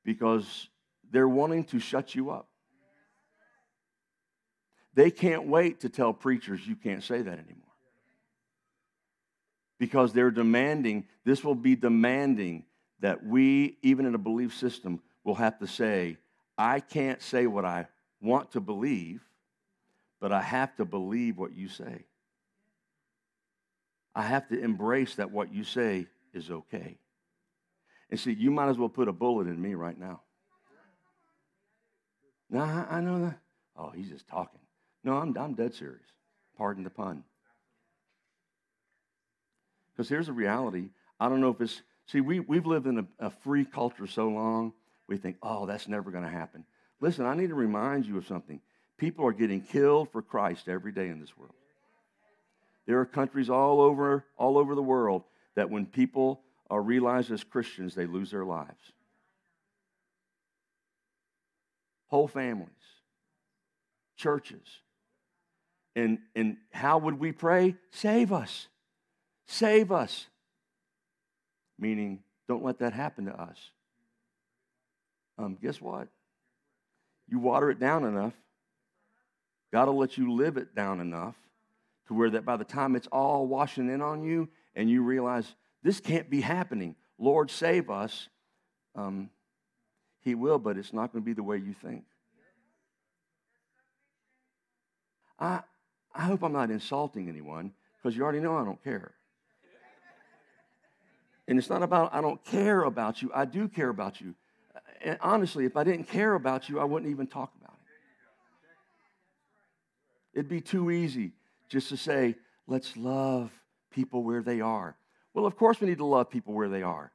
Because they're wanting to shut you up. They can't wait to tell preachers you can't say that anymore. Because they're demanding, this will be demanding that we, even in a belief system, will have to say, I can't say what I want to believe, but I have to believe what you say. I have to embrace that what you say is okay. And see, you might as well put a bullet in me right now. No, I, I know that. Oh, he's just talking. No, I'm, I'm dead serious. Pardon the pun. Because here's the reality. I don't know if it's See, we, we've lived in a, a free culture so long, we think, oh, that's never going to happen. Listen, I need to remind you of something. People are getting killed for Christ every day in this world. There are countries all over, all over the world that when people are realized as Christians, they lose their lives. Whole families, churches. And, and how would we pray? Save us. Save us meaning don't let that happen to us. Um, guess what? You water it down enough, God will let you live it down enough to where that by the time it's all washing in on you and you realize this can't be happening, Lord, save us, um, He will, but it's not going to be the way you think. I, I hope I'm not insulting anyone because you already know I don't care. And it's not about I don't care about you. I do care about you. And honestly, if I didn't care about you, I wouldn't even talk about it. It'd be too easy just to say, let's love people where they are. Well, of course, we need to love people where they are.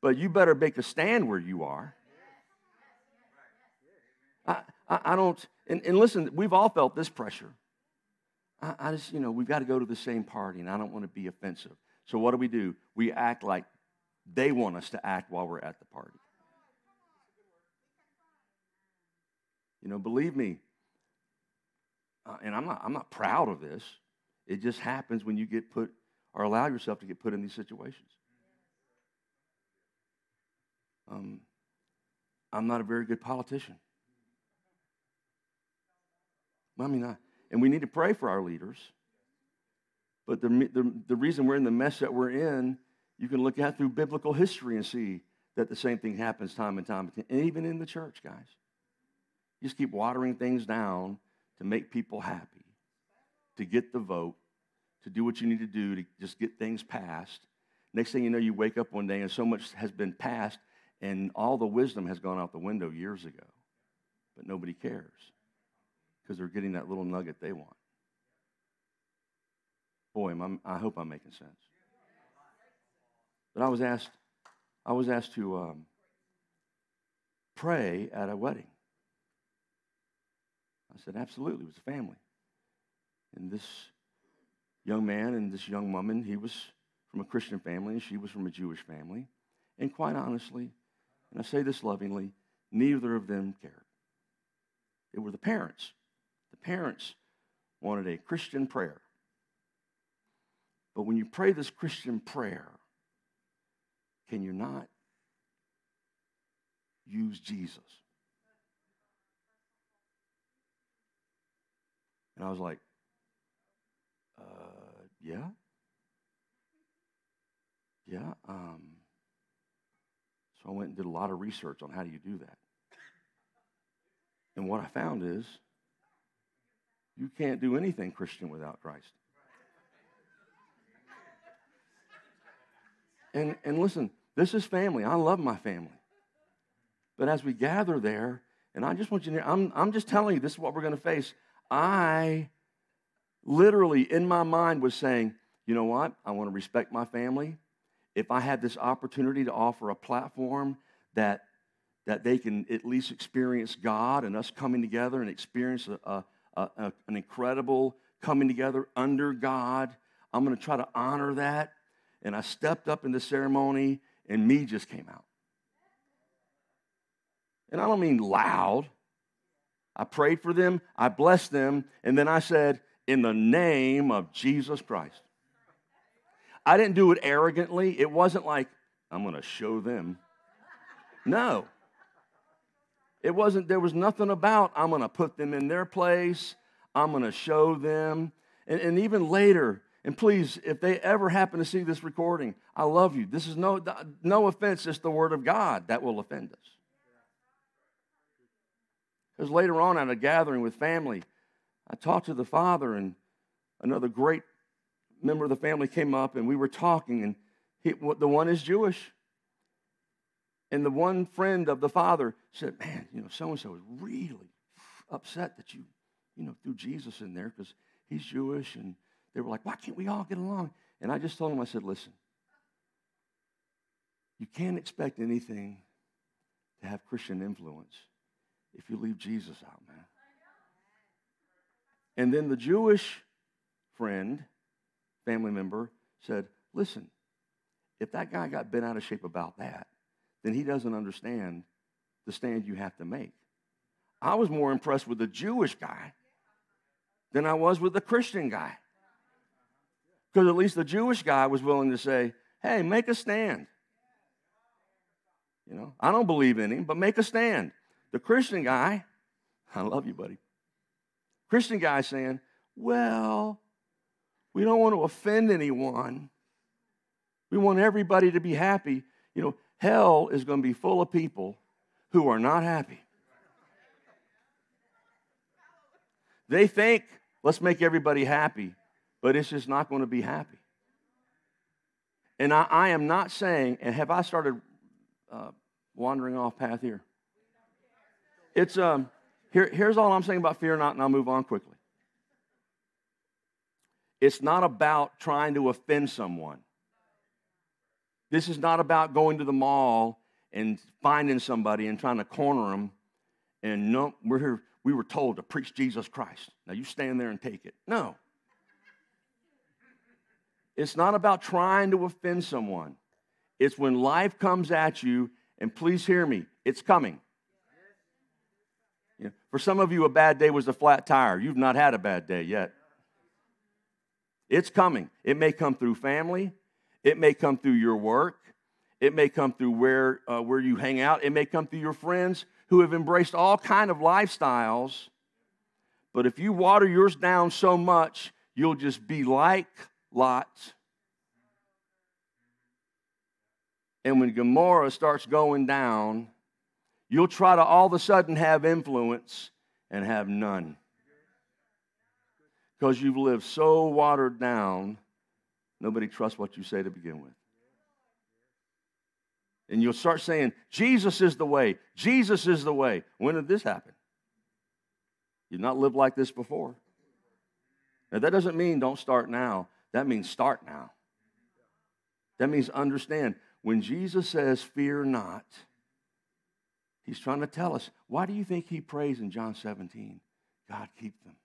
But you better make a stand where you are. I, I, I don't, and, and, listen, we've all felt this pressure. I, I just, you know, we've got to go to the same party, and I don't want to be offensive. So what do we do? We act like they want us to act while we're at the party. You know, believe me, uh, and I'm not, I'm not proud of this. It just happens when you get put or allow yourself to get put in these situations. Um, I'm not a very good politician. I mean, I, and we need to pray for our leaders. But the, the, the reason we're in the mess that we're in, you can look at through biblical history and see that the same thing happens time and time again, and even in the church, guys. You just keep watering things down to make people happy, to get the vote, to do what you need to do to just get things passed. Next thing you know, you wake up one day and so much has been passed, and all the wisdom has gone out the window years ago. But nobody cares because they're getting that little nugget they want. Boy, I'm, i hope I'm making sense. But I was asked, I was asked to um, pray at a wedding. I said, absolutely. It was a family. And this young man and this young woman, he was from a Christian family and she was from a Jewish family. And quite honestly, and I say this lovingly, neither of them cared. It were the parents. The parents wanted a Christian prayer. But when you pray this Christian prayer, can you not use Jesus? And I was like, uh, yeah. Yeah. Um, so I went and did a lot of research on how do you do that. And what I found is you can't do anything Christian without Christ. And, and listen, this is family. I love my family. But as we gather there, and I just want you to, I'm, I'm just telling you, this is what we're going to face. I literally, in my mind, was saying, you know what? I want to respect my family. If I had this opportunity to offer a platform that, that they can at least experience God and us coming together and experience a, a, a, an incredible coming together under God, I'm going to try to honor that. And I stepped up in the ceremony, and me just came out. And I don't mean loud. I prayed for them, I blessed them, and then I said, In the name of Jesus Christ. I didn't do it arrogantly. It wasn't like, I'm going to show them. No. It wasn't, there was nothing about, I'm going to put them in their place, I'm going to show them. And, and even later, and please, if they ever happen to see this recording, I love you. This is no, no offense, it's the word of God that will offend us. Because later on at a gathering with family, I talked to the father, and another great member of the family came up, and we were talking, and he, the one is Jewish. And the one friend of the father said, Man, you know, so and so is really upset that you, you know, threw Jesus in there because he's Jewish. And they were like, Why can't we all get along? And I just told him, I said, Listen, you can't expect anything to have Christian influence if you leave Jesus out, man. And then the Jewish friend, family member, said, Listen, if that guy got bent out of shape about that, then he doesn't understand the stand you have to make. I was more impressed with the Jewish guy than I was with the Christian guy. Because at least the Jewish guy was willing to say, hey, make a stand. You know, I don't believe in him, but make a stand. The Christian guy, I love you, buddy. Christian guy saying, well, We don't want to offend anyone. We want everybody to be happy. You know, hell is going to be full of people who are not happy. They think, let's make everybody happy, but it's just not going to be happy. And I, I am not saying, and have I started uh, wandering off path here? It's um, here, here's all I'm saying about fear not, and I'll move on quickly. It's not about trying to offend someone. This is not about going to the mall and finding somebody and trying to corner them. And no, we're here. We were told to preach Jesus Christ. Now you stand there and take it. No. It's not about trying to offend someone. It's when life comes at you, and please hear me, it's coming. You know, for some of you, a bad day was a flat tire. You've not had a bad day yet. It's coming. It may come through family, it may come through your work, it may come through where, uh, where you hang out, it may come through your friends who have embraced all kind of lifestyles. But if you water yours down so much, you'll just be like Lot. And when Gomorrah starts going down, you'll try to all of a sudden have influence and have none. Because you've lived so watered down, nobody trusts what you say to begin with. And you'll start saying, Jesus is the way. Jesus is the way. When did this happen? You've not lived like this before. Now, that doesn't mean don't start now. That means start now. That means understand. When Jesus says, Fear not, he's trying to tell us why do you think he prays in John 17? God, keep them.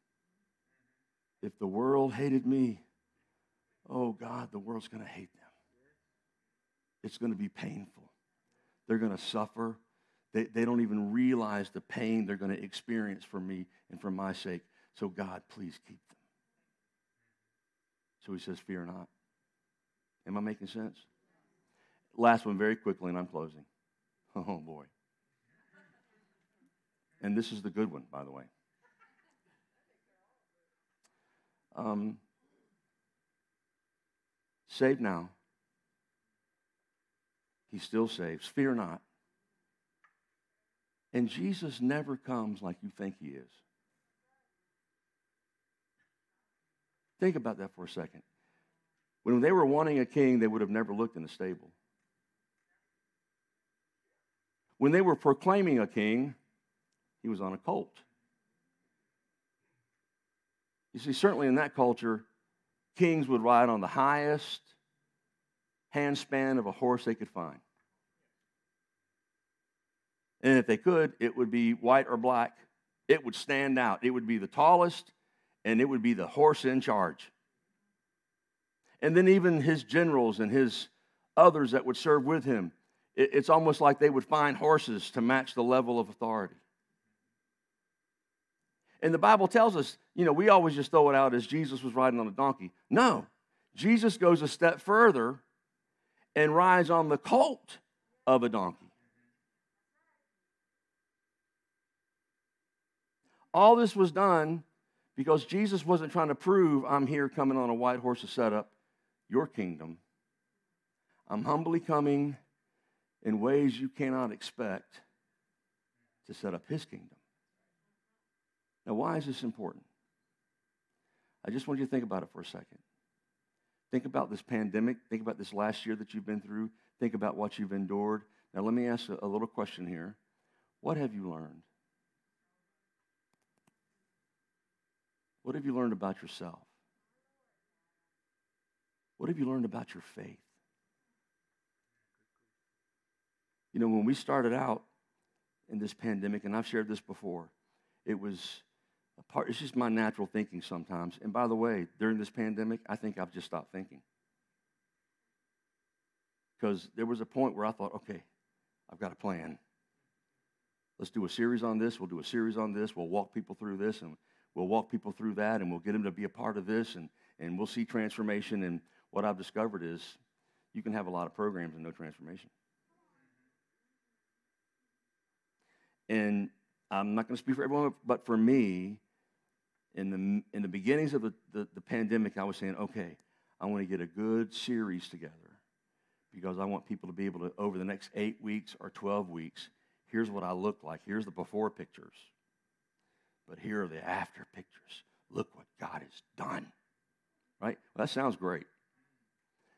If the world hated me, oh God, the world's going to hate them. It's going to be painful. They're going to suffer. They, they don't even realize the pain they're going to experience for me and for my sake. So, God, please keep them. So he says, Fear not. Am I making sense? Last one, very quickly, and I'm closing. Oh, boy. And this is the good one, by the way. Um, save now. He still saves. Fear not. And Jesus never comes like you think he is. Think about that for a second. When they were wanting a king, they would have never looked in the stable. When they were proclaiming a king, he was on a colt. You see, certainly in that culture, kings would ride on the highest handspan of a horse they could find. And if they could, it would be white or black. It would stand out. It would be the tallest, and it would be the horse in charge. And then even his generals and his others that would serve with him, it's almost like they would find horses to match the level of authority. And the Bible tells us, you know, we always just throw it out as Jesus was riding on a donkey. No, Jesus goes a step further and rides on the colt of a donkey. All this was done because Jesus wasn't trying to prove I'm here coming on a white horse to set up your kingdom. I'm humbly coming in ways you cannot expect to set up his kingdom. Now, why is this important? I just want you to think about it for a second. Think about this pandemic. Think about this last year that you've been through. Think about what you've endured. Now, let me ask a, little question here. What have you learned? What have you learned about yourself? What have you learned about your faith? You know, when we started out in this pandemic, and I've shared this before, it was a part, it's just my natural thinking sometimes. And by the way, during this pandemic, I think I've just stopped thinking. Because there was a point where I thought, okay, I've got a plan. Let's do a series on this. We'll do a series on this. We'll walk people through this. And we'll walk people through that and we'll get them to be a part of this and, and we'll see transformation. And what I've discovered is you can have a lot of programs and no transformation. And I'm not going to speak for everyone, but for me, in the, in the beginnings of the, the, the pandemic, I was saying, okay, I want to get a good series together because I want people to be able to, over the next eight weeks or 12 weeks, here's what I look like. Here's the before pictures. But here are the after pictures. Look what God has done. Right? Well, that sounds great.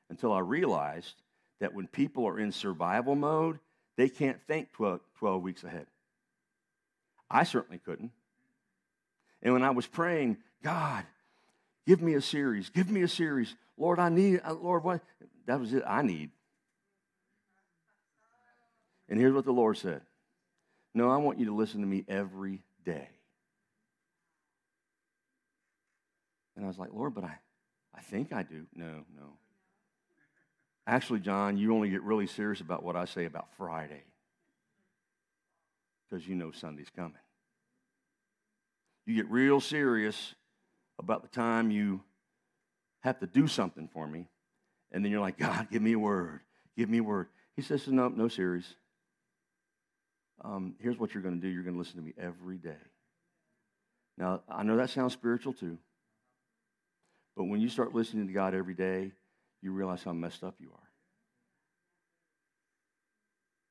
Until I realized that when people are in survival mode, they can't think 12, 12 weeks ahead. I certainly couldn't. And when I was praying, God, give me a series, give me a series. Lord, I need, uh, Lord, what? That was it. I need. And here's what the Lord said No, I want you to listen to me every day. And I was like, Lord, but I, I think I do. No, no. Actually, John, you only get really serious about what I say about Friday because you know Sunday's coming. You get real serious about the time you have to do something for me, and then you're like, God, give me a word. Give me a word. He says, No, no series. Um, here's what you're going to do you're going to listen to me every day. Now, I know that sounds spiritual too, but when you start listening to God every day, you realize how messed up you are.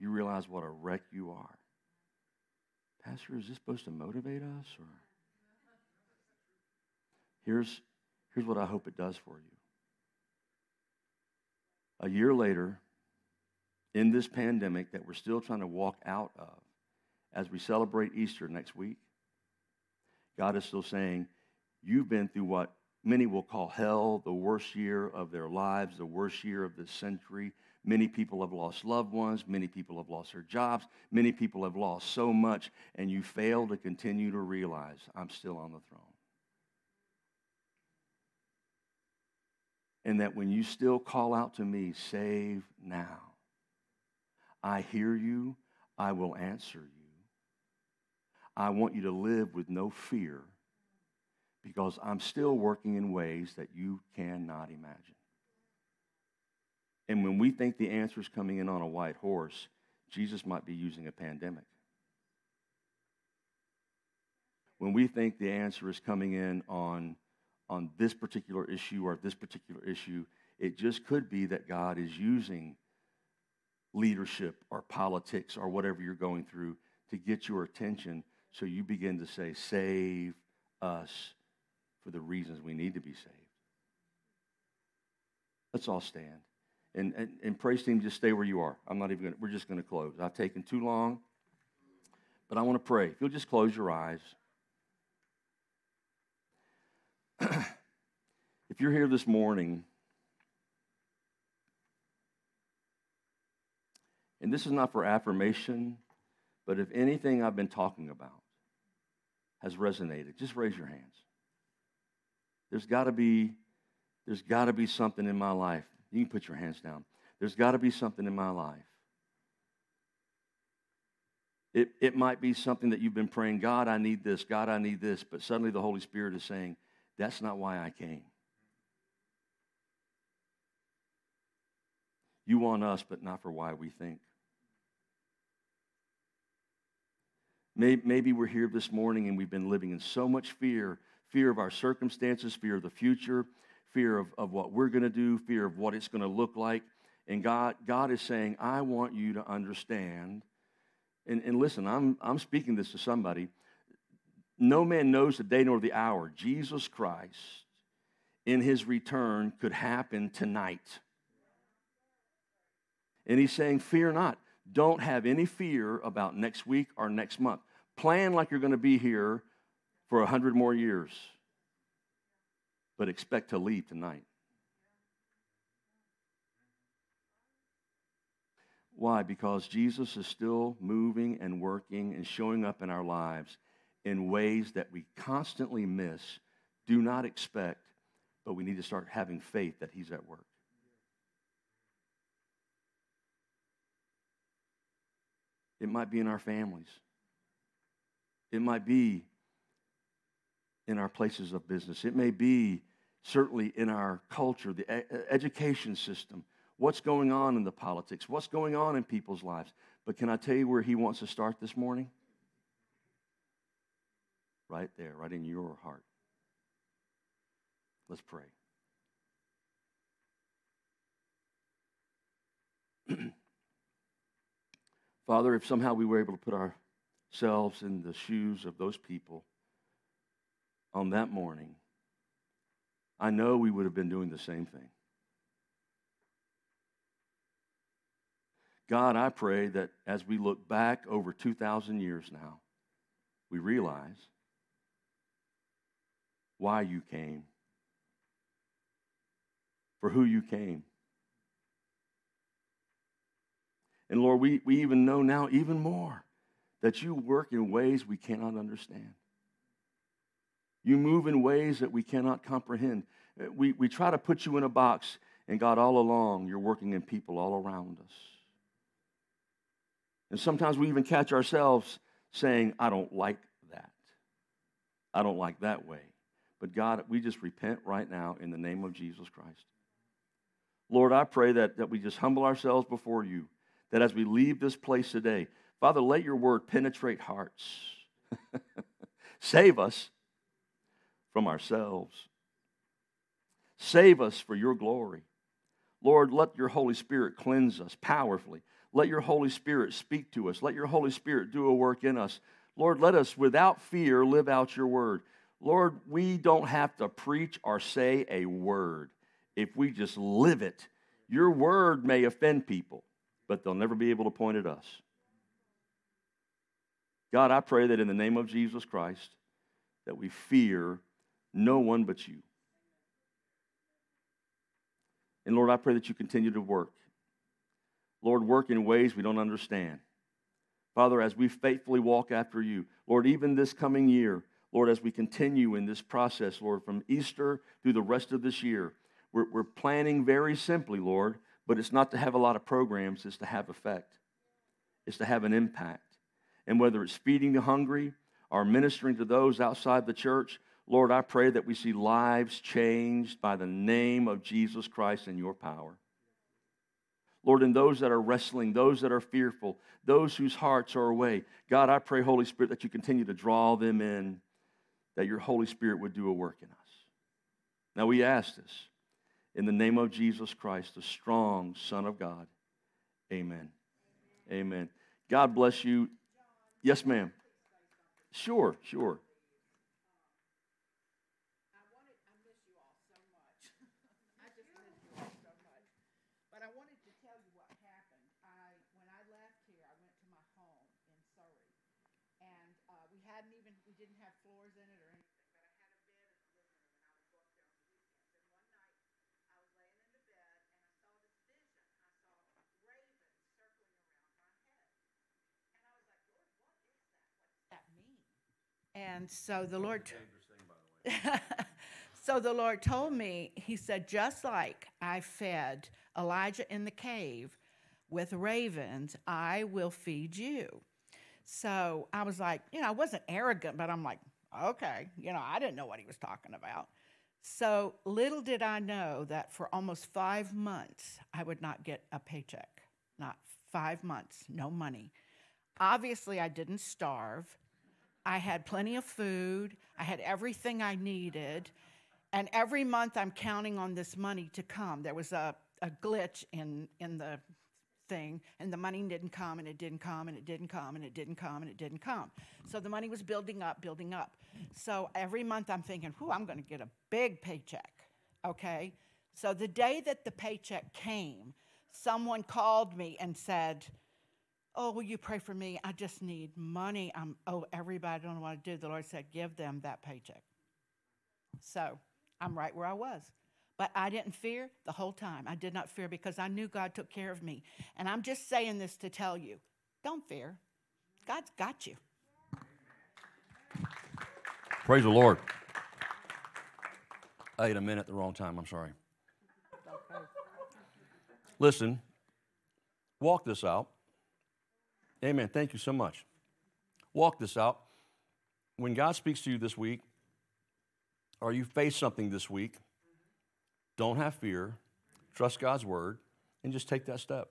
You realize what a wreck you are. Pastor, is this supposed to motivate us? Or here's, here's what I hope it does for you. A year later, in this pandemic that we're still trying to walk out of, as we celebrate Easter next week, God is still saying, You've been through what many will call hell, the worst year of their lives, the worst year of this century. Many people have lost loved ones. Many people have lost their jobs. Many people have lost so much, and you fail to continue to realize I'm still on the throne. And that when you still call out to me, save now, I hear you, I will answer you. I want you to live with no fear because I'm still working in ways that you cannot imagine. And when we think the answer is coming in on a white horse, Jesus might be using a pandemic. When we think the answer is coming in on, on this particular issue or this particular issue, it just could be that God is using leadership or politics or whatever you're going through to get your attention so you begin to say, Save us for the reasons we need to be saved. Let's all stand. And, and, and praise team, just stay where you are. I'm not even going to, we're just going to close. I've taken too long, but I want to pray. If you'll just close your eyes. If you're here this morning, and this is not for affirmation, but if anything I've been talking about has resonated, just raise your hands. There's got to be there's got to be something in my life you can put your hands down. There's got to be something in my life. It, it might be something that you've been praying, God, I need this, God, I need this, but suddenly the Holy Spirit is saying, That's not why I came. You want us, but not for why we think. Maybe we're here this morning and we've been living in so much fear fear of our circumstances, fear of the future, fear of, of what we're going to do, fear of what it's going to look like. And God, God is saying, I want you to understand. And, and listen, I'm, I'm speaking this to somebody. No man knows the day nor the hour. Jesus Christ, in his return, could happen tonight. And he's saying, Fear not. Don't have any fear about next week or next month. Plan like you're going to be here for a hundred more years but expect to leave tonight. Why? Because Jesus is still moving and working and showing up in our lives in ways that we constantly miss, do not expect, but we need to start having faith that He's at work. It might be in our families. It might be in our places of business. It may be certainly in our culture, the education system, what's going on in the politics, what's going on in people's lives. But can I tell you where he wants to start this morning? Right there, right in your heart. Let's pray. Father, if somehow we were able to put ourselves in the shoes of those people on that morning, I know we would have been doing the same thing. God, I pray that as we look back over 2,000 years now, we realize why you came, for who you came. And Lord, we, we even know now even more that you work in ways we cannot understand. You move in ways that we cannot comprehend. Uh, we, we try to put you in a box, and God, all along, you're working in people all around us. And sometimes we even catch ourselves saying, I don't like that. I don't like that way. But God, we just repent right now in the name of Jesus Christ. Lord, I pray that, that we just humble ourselves before you, that as we leave this place today, Father, let your word penetrate hearts. Save us from ourselves. Save us for your glory. Lord, let your Holy Spirit cleanse us powerfully. Let your Holy Spirit speak to us. Let your Holy Spirit do a work in us. Lord, let us without fear live out your word. Lord, we don't have to preach or say a word. If we just live it, your word may offend people, but they'll never be able to point at us. God, I pray that in the name of Jesus Christ, that we fear no one but you. And Lord, I pray that you continue to work. Lord, work in ways we don't understand. Father, as we faithfully walk after you, Lord, even this coming year, Lord, as we continue in this process, Lord, from Easter through the rest of this year, we're, we're planning very simply, Lord, but it's not to have a lot of programs, it's to have effect, it's to have an impact. And whether it's feeding the hungry or ministering to those outside the church, Lord, I pray that we see lives changed by the name of Jesus Christ and your power. Lord, in those that are wrestling, those that are fearful, those whose hearts are away, God, I pray, Holy Spirit, that you continue to draw them in, that your Holy Spirit would do a work in us. Now we ask this in the name of Jesus Christ, the strong Son of God. Amen. Amen. God bless you. Yes, ma'am. Sure, sure. And so the Lord. so the Lord told me, He said, just like I fed Elijah in the cave with ravens, I will feed you. So I was like, you know, I wasn't arrogant, but I'm like, okay, you know, I didn't know what he was talking about. So little did I know that for almost five months, I would not get a paycheck. Not five months, no money. Obviously, I didn't starve. I had plenty of food, I had everything I needed, and every month I'm counting on this money to come. There was a, a glitch in, in the thing, and the money didn't come, and it didn't come, and it didn't come, and it didn't come, and it didn't come. So the money was building up, building up. So every month I'm thinking, whew, I'm going to get a big paycheck, okay? So the day that the paycheck came, someone called me and said, Oh, will you pray for me? I just need money. I'm, oh, everybody don't know what to do. The Lord said, give them that paycheck. So I'm right where I was. But I didn't fear the whole time. I did not fear because I knew God took care of me. And I'm just saying this to tell you don't fear. God's got you. Praise the Lord. I ate a minute at the wrong time. I'm sorry. Listen, walk this out. Amen. Thank you so much. Walk this out. When God speaks to you this week, or you face something this week, don't have fear, trust God's word, and just take that step.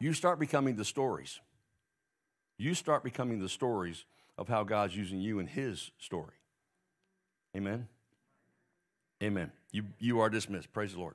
You start becoming the stories. You start becoming the stories of how God's using you in His story. Amen. Amen. You, you are dismissed. Praise the Lord.